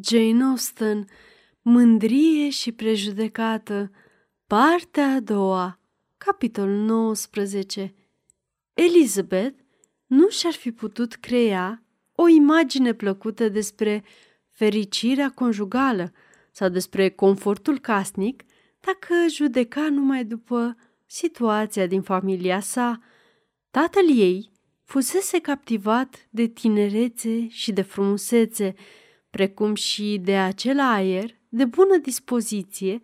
Jane Austen, Mândrie și prejudecată, partea a doua, capitolul 19. Elizabeth nu și-ar fi putut crea o imagine plăcută despre fericirea conjugală sau despre confortul casnic dacă judeca numai după situația din familia sa. Tatăl ei fusese captivat de tinerețe și de frumusețe, precum și de acel aer de bună dispoziție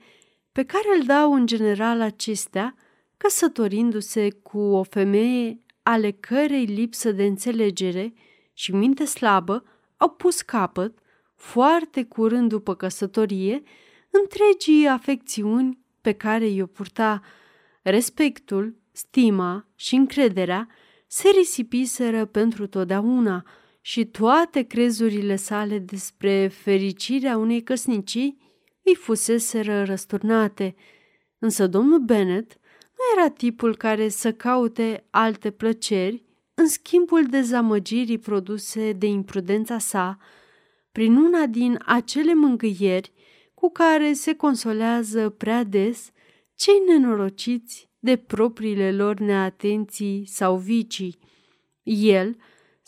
pe care îl dau în general acestea, căsătorindu-se cu o femeie ale cărei lipsă de înțelegere și minte slabă au pus capăt, foarte curând după căsătorie, întregii afecțiuni pe care i-o purta. Respectul, stima și încrederea se risipiseră pentru totdeauna și toate crezurile sale despre fericirea unei căsnicii îi fuseseră răsturnate. Însă domnul Bennet nu era tipul care să caute alte plăceri în schimbul dezamăgirii produse de imprudența sa, prin una din acele mângâieri cu care se consolează prea des cei nenorociți de propriile lor neatenții sau vicii. El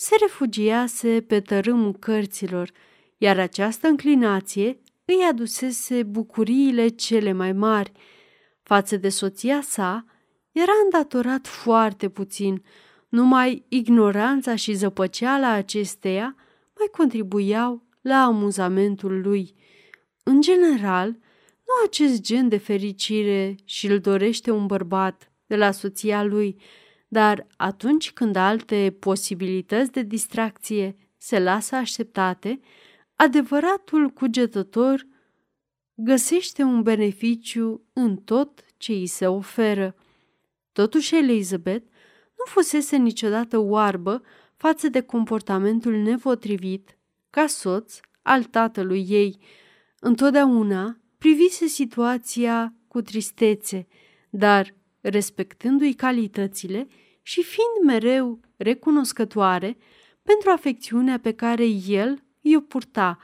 se refugiase pe tărâmul cărților, iar această înclinație îi adusese bucuriile cele mai mari. Față de soția sa, era îndatorat foarte puțin, numai ignoranța și zăpăceala acesteia mai contribuiau la amuzamentul lui. În general, nu acest gen de fericire și îl dorește un bărbat de la soția lui, dar atunci când alte posibilități de distracție se lasă așteptate, adevăratul cugetător găsește un beneficiu în tot ce îi se oferă. Totuși, Elizabeth nu fusese niciodată oarbă față de comportamentul nepotrivit ca soț al tatălui ei. Întotdeauna privise situația cu tristețe, dar respectându-i calitățile și fiind mereu recunoscătoare pentru afecțiunea pe care el i-o purta,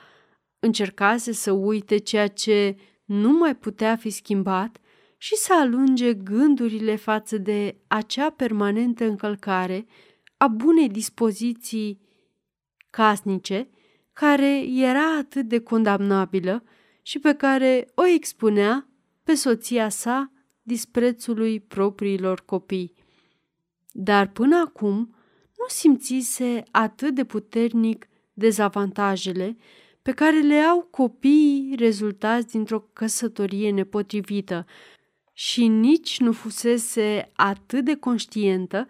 încercase să uite ceea ce nu mai putea fi schimbat și să alunge gândurile față de acea permanentă încălcare a bunei dispoziții casnice, care era atât de condamnabilă și pe care o expunea pe soția sa disprețului propriilor copii. Dar până acum nu simțise atât de puternic dezavantajele pe care le au copiii rezultați dintr-o căsătorie nepotrivită și nici nu fusese atât de conștientă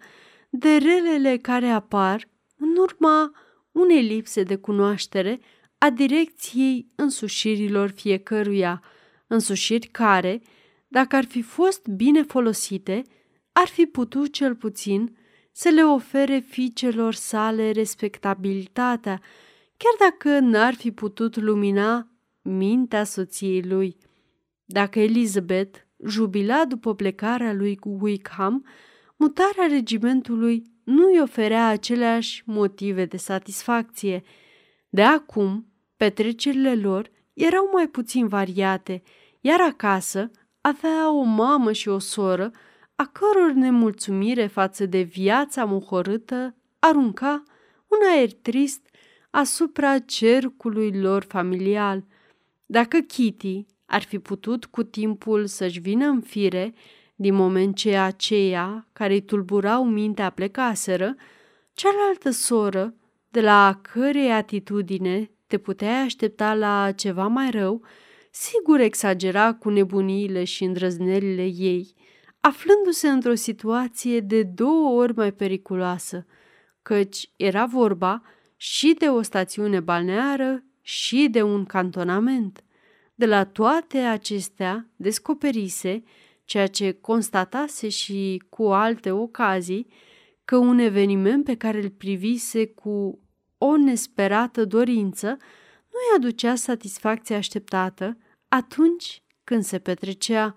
de relele care apar în urma unei lipse de cunoaștere a direcției însușirilor fiecăruia, însușiri care, dacă ar fi fost bine folosite, ar fi putut cel puțin să le ofere fiicelor sale respectabilitatea, chiar dacă n-ar fi putut lumina mintea soției lui. Dacă Elizabeth jubila după plecarea lui cu Wickham, mutarea regimentului nu îi oferea aceleași motive de satisfacție. De acum, petrecerile lor erau mai puțin variate, iar acasă avea o mamă și o soră a căror nemulțumire față de viața muhorâtă arunca un aer trist asupra cercului lor familial. Dacă Kitty ar fi putut cu timpul să-și vină în fire, din moment ce aceia care îi tulburau mintea plecaseră, cealaltă soră, de la cărei atitudine te puteai aștepta la ceva mai rău, sigur exagera cu nebuniile și îndrăznelile ei, aflându-se într-o situație de două ori mai periculoasă, căci era vorba și de o stațiune balneară și de un cantonament. De la toate acestea descoperise, ceea ce constatase și cu alte ocazii, că un eveniment pe care îl privise cu o nesperată dorință nu-i aducea satisfacția așteptată atunci când se petrecea.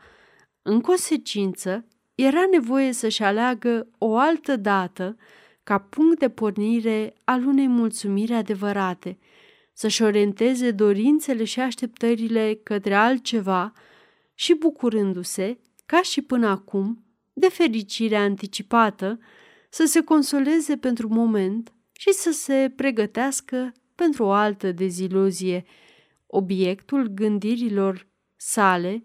În consecință, era nevoie să-și aleagă o altă dată ca punct de pornire al unei mulțumiri adevărate. să-și orienteze dorințele și așteptările către altceva și bucurându-se, ca și până acum, de fericire anticipată, să se consoleze pentru moment și să se pregătească pentru o altă deziluzie. Obiectul gândirilor sale,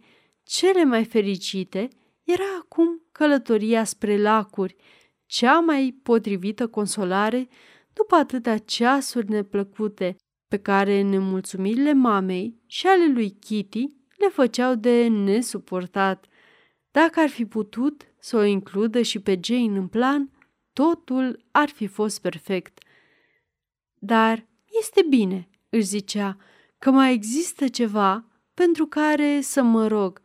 cele mai fericite, era acum călătoria spre lacuri, cea mai potrivită consolare după atâtea ceasuri neplăcute pe care nemulțumirile mamei și ale lui Kitty le făceau de nesuportat. Dacă ar fi putut să o includă și pe Jane în plan, totul ar fi fost perfect. Dar este bine, își zicea, că mai există ceva pentru care să mă rog.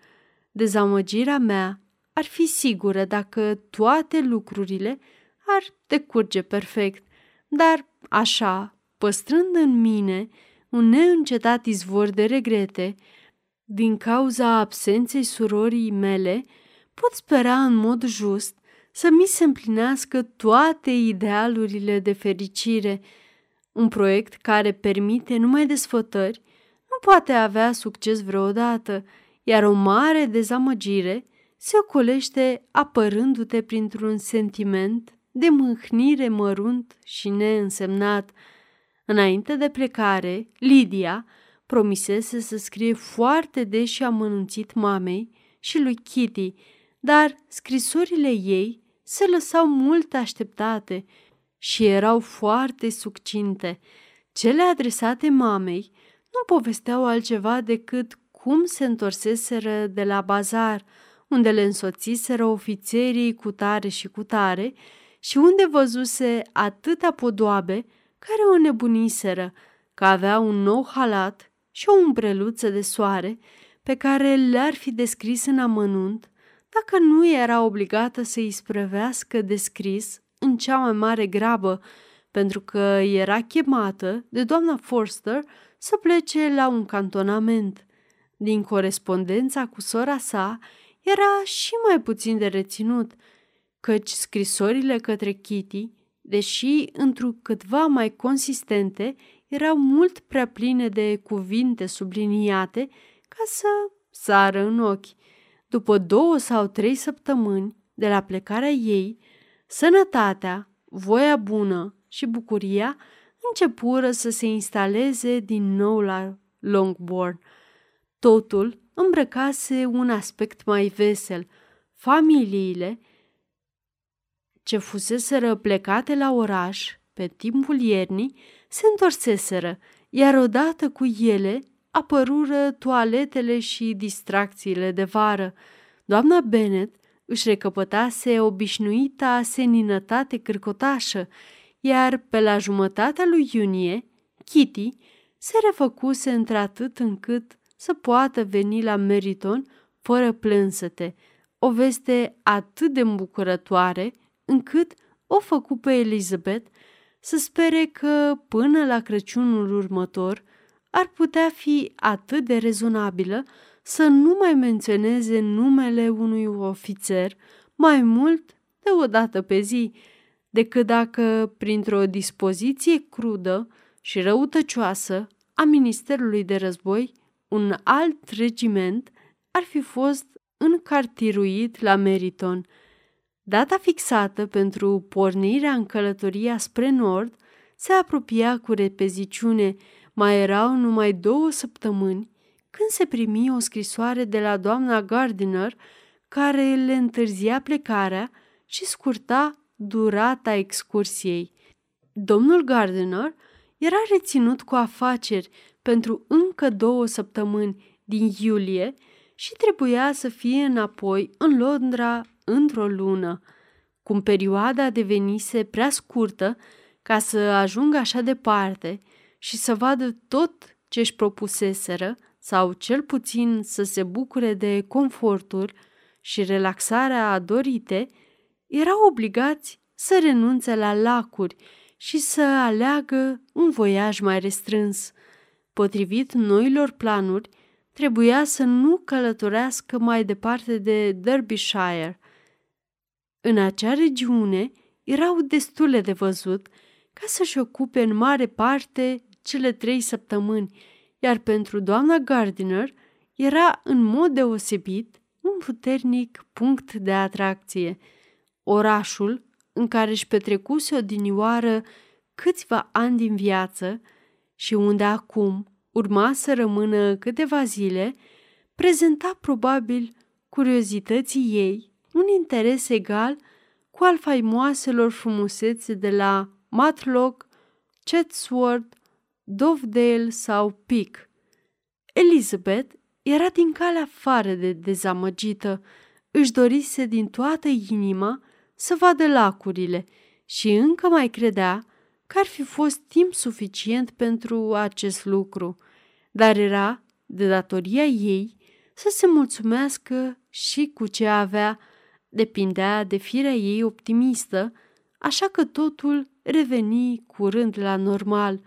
Dezamăgirea mea ar fi sigură dacă toate lucrurile ar decurge perfect, dar așa, păstrând în mine un neîncetat izvor de regrete, din cauza absenței surorii mele, pot spera în mod just să mi se împlinească toate idealurile de fericire. Un proiect care permite numai desfătări nu poate avea succes vreodată, iar o mare dezamăgire se ocolește apărându-te printr-un sentiment de mâhnire mărunt și neînsemnat. Înainte de plecare, Lidia promisese să scrie foarte des și amănunțit mamei și lui Kitty, dar scrisorile ei se lăsau mult așteptate și erau foarte succinte. Cele adresate mamei nu povesteau altceva decât cum se întorseseră de la bazar, unde le însoțiseră ofițerii cu tare și cu tare și unde văzuse atâtea podoabe care o nebuniseră, că avea un nou halat și o umbreluță de soare pe care le-ar fi descris în amănunt dacă nu era obligată să îi sprăvească descris în cea mai mare grabă, pentru că era chemată de doamna Forster să plece la un cantonament. Din corespondența cu sora sa era și mai puțin de reținut, căci scrisorile către Kitty, deși întrucâtva mai consistente, erau mult prea pline de cuvinte subliniate ca să sară în ochi. După două sau trei săptămâni de la plecarea ei, sănătatea, voia bună și bucuria începură să se instaleze din nou la Longbourn. Totul îmbrăcase un aspect mai vesel. Familiile ce fuseseră plecate la oraș pe timpul iernii se întorseseră, iar odată cu ele apărură toaletele și distracțiile de vară. Doamna Bennet își recăpătase obișnuita seninătate cârcotașă, iar pe la jumătatea lui iunie, Kitty se refăcuse într-atât încât să poată veni la Meriton fără plânsăte, o veste atât de îmbucurătoare încât o făcu pe Elizabeth să spere că până la Crăciunul următor ar putea fi atât de rezonabilă să nu mai menționeze numele unui ofițer mai mult de o dată pe zi, decât dacă, printr-o dispoziție crudă și răutăcioasă a Ministerului de Război, un alt regiment ar fi fost încartiruit la Meriton. Data fixată pentru pornirea în călătoria spre nord se apropia cu repeziciune. Mai erau numai două săptămâni când se primi o scrisoare de la doamna Gardiner care le întârzia plecarea și scurta durata excursiei. Domnul Gardiner era reținut cu afaceri pentru încă două săptămâni din iulie și trebuia să fie înapoi în Londra într-o lună. Cum perioada devenise prea scurtă ca să ajungă așa departe și să vadă tot ce își propuseseră, sau cel puțin să se bucure de conforturi și relaxarea dorite, erau obligați să renunțe la lacuri și să aleagă un voiaj mai restrâns. Potrivit noilor planuri, trebuia să nu călătorească mai departe de Derbyshire. În acea regiune erau destule de văzut ca să-și ocupe în mare parte cele trei săptămâni, iar pentru doamna Gardiner era în mod deosebit un puternic punct de atracție. Orașul, în care își petrecuse odinioară câțiva ani din viață și unde acum urma să rămână câteva zile, prezenta probabil curiozității ei un interes egal cu al faimoaselor frumusețe de la Matlock, Chatsworth, Dovedale sau Pic. Elizabeth era din calea afară de dezamăgită, își dorise din toată inima să vadă lacurile și încă mai credea că ar fi fost timp suficient pentru acest lucru, dar era de datoria ei să se mulțumească și cu ce avea, depindea de firea ei optimistă, așa că totul reveni curând la normal.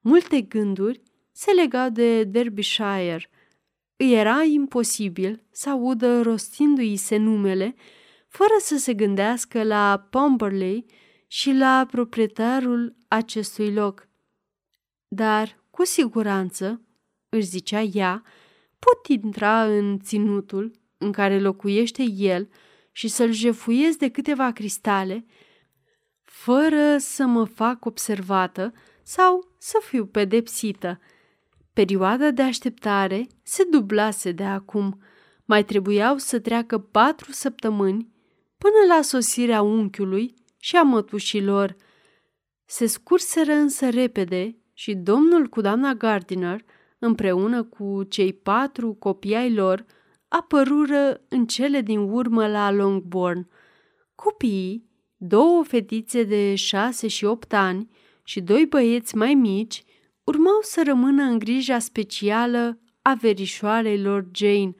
Multe gânduri se legau de Derbyshire. Îi era imposibil să audă rostindu-i se numele, fără să se gândească la Pumberley și la proprietarul acestui loc. Dar, cu siguranță, își zicea ea, pot intra în ținutul în care locuiește el și să-l jefuiesc de câteva cristale, fără să mă fac observată sau să fiu pedepsită. Perioada de așteptare se dublase de acum. Mai trebuiau să treacă patru săptămâni până la sosirea unchiului și a mătușilor. Se scurseră însă repede și domnul cu doamna Gardiner, împreună cu cei patru copii ai lor, apărură în cele din urmă la Longbourn. Copiii, două fetițe de șase și opt ani și doi băieți mai mici, urmau să rămână în grija specială a verișoarei lor Jane,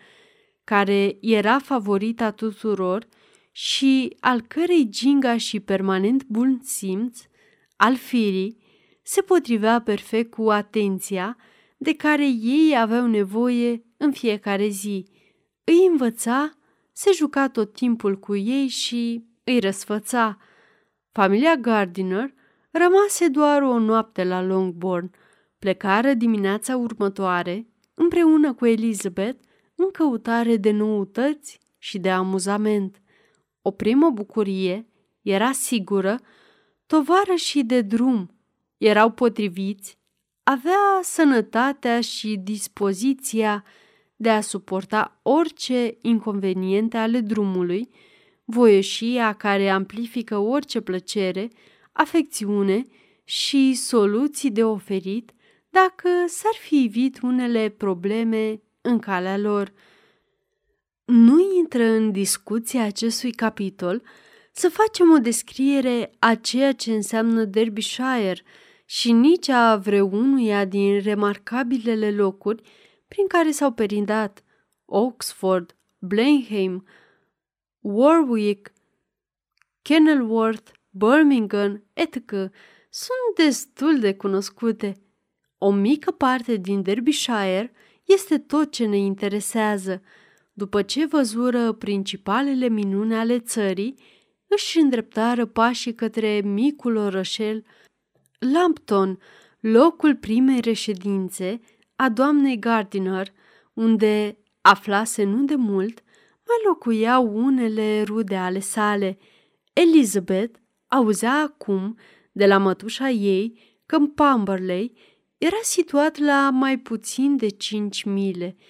care era favorita tuturor și al cărei ginga și permanent bun simț al firii se potrivea perfect cu atenția de care ei aveau nevoie în fiecare zi. Îi învăța, se juca tot timpul cu ei și îi răsfăța. Familia Gardiner rămase doar o noapte la Longbourn. Plecară dimineața următoare, împreună cu Elizabeth, în căutare de noutăți și de amuzament. O primă bucurie era sigură, tovară și de drum erau potriviți, avea sănătatea și dispoziția de a suporta orice inconveniente ale drumului, voieșia care amplifică orice plăcere, afecțiune și soluții de oferit dacă s-ar fi evit unele probleme în calea lor – nu intră în discuția acestui capitol să facem o descriere a ceea ce înseamnă Derbyshire și nici a vreunuia din remarcabilele locuri prin care s-au perindat Oxford, Blenheim, Warwick, Kenilworth, Birmingham, etc. sunt destul de cunoscute. O mică parte din Derbyshire este tot ce ne interesează – după ce văzură principalele minune ale țării, își îndreptară pașii către micul orășel Lampton, locul primei reședințe a doamnei Gardiner, unde aflase nu de mult, mai locuiau unele rude ale sale. Elizabeth auzea acum de la mătușa ei că Pamberley era situat la mai puțin de cinci mile –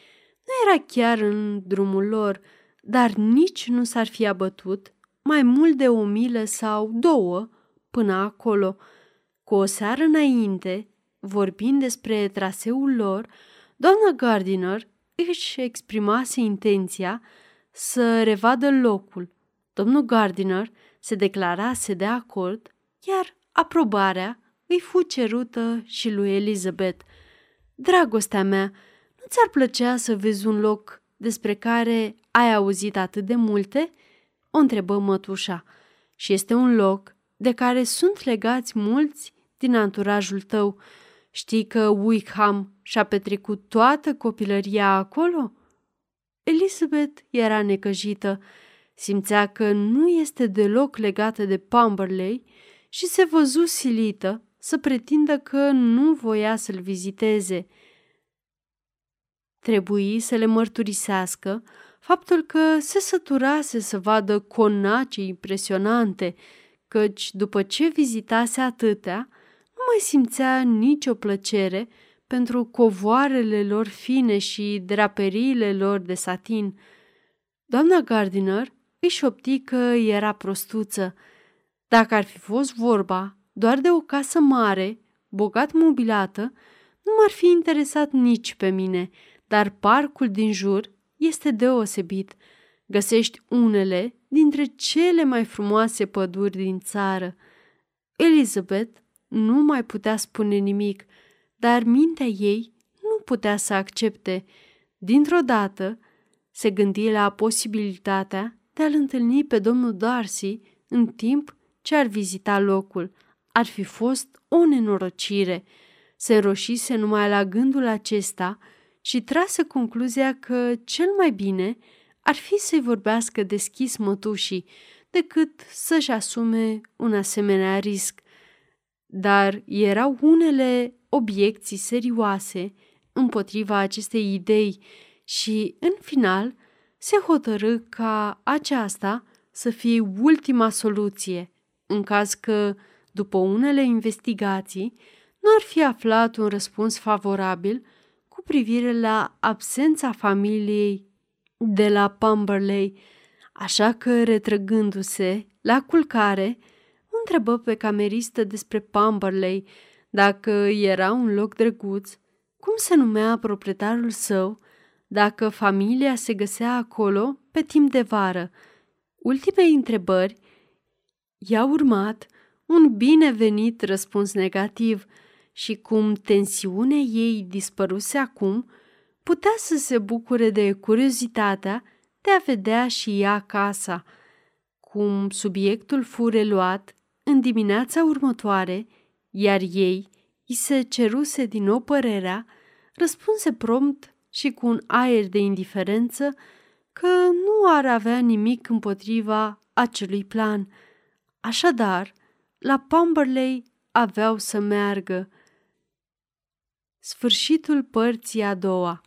nu era chiar în drumul lor, dar nici nu s-ar fi abătut mai mult de o milă sau două până acolo. Cu o seară înainte, vorbind despre traseul lor, doamna Gardiner își exprimase intenția să revadă locul. Domnul Gardiner se declarase de acord, iar aprobarea îi fu cerută și lui Elizabeth. Dragostea mea, nu ți-ar plăcea să vezi un loc despre care ai auzit atât de multe?" o întrebă mătușa. Și este un loc de care sunt legați mulți din anturajul tău. Știi că Wickham și-a petrecut toată copilăria acolo?" Elizabeth era necăjită. Simțea că nu este deloc legată de Pumberley și se văzu silită să pretindă că nu voia să-l viziteze. Trebuie să le mărturisească faptul că se săturase să vadă conace impresionante, căci după ce vizitase atâtea, nu mai simțea nicio plăcere pentru covoarele lor fine și draperiile lor de satin. Doamna Gardiner își șopti că era prostuță. Dacă ar fi fost vorba doar de o casă mare, bogat mobilată, nu m-ar fi interesat nici pe mine, dar parcul din jur este deosebit. Găsești unele dintre cele mai frumoase păduri din țară. Elizabeth nu mai putea spune nimic, dar mintea ei nu putea să accepte. Dintr-o dată se gândi la posibilitatea de a-l întâlni pe domnul Darcy în timp ce ar vizita locul. Ar fi fost o nenorocire. Se înroșise numai la gândul acesta și trase concluzia că cel mai bine ar fi să-i vorbească deschis mătușii decât să-și asume un asemenea risc. Dar erau unele obiecții serioase împotriva acestei idei și, în final, se hotărâ ca aceasta să fie ultima soluție, în caz că, după unele investigații, nu ar fi aflat un răspuns favorabil cu privire la absența familiei de la Pumberley, așa că, retrăgându-se la culcare, întrebă pe cameristă despre Pumberley, dacă era un loc drăguț, cum se numea proprietarul său, dacă familia se găsea acolo pe timp de vară. Ultimei întrebări i-a urmat un binevenit răspuns negativ și cum tensiunea ei dispăruse acum, putea să se bucure de curiozitatea de a vedea și ea casa. Cum subiectul fu reluat în dimineața următoare, iar ei îi se ceruse din nou părerea, răspunse prompt și cu un aer de indiferență că nu ar avea nimic împotriva acelui plan. Așadar, la Pumberley aveau să meargă. Sfârșitul părții a doua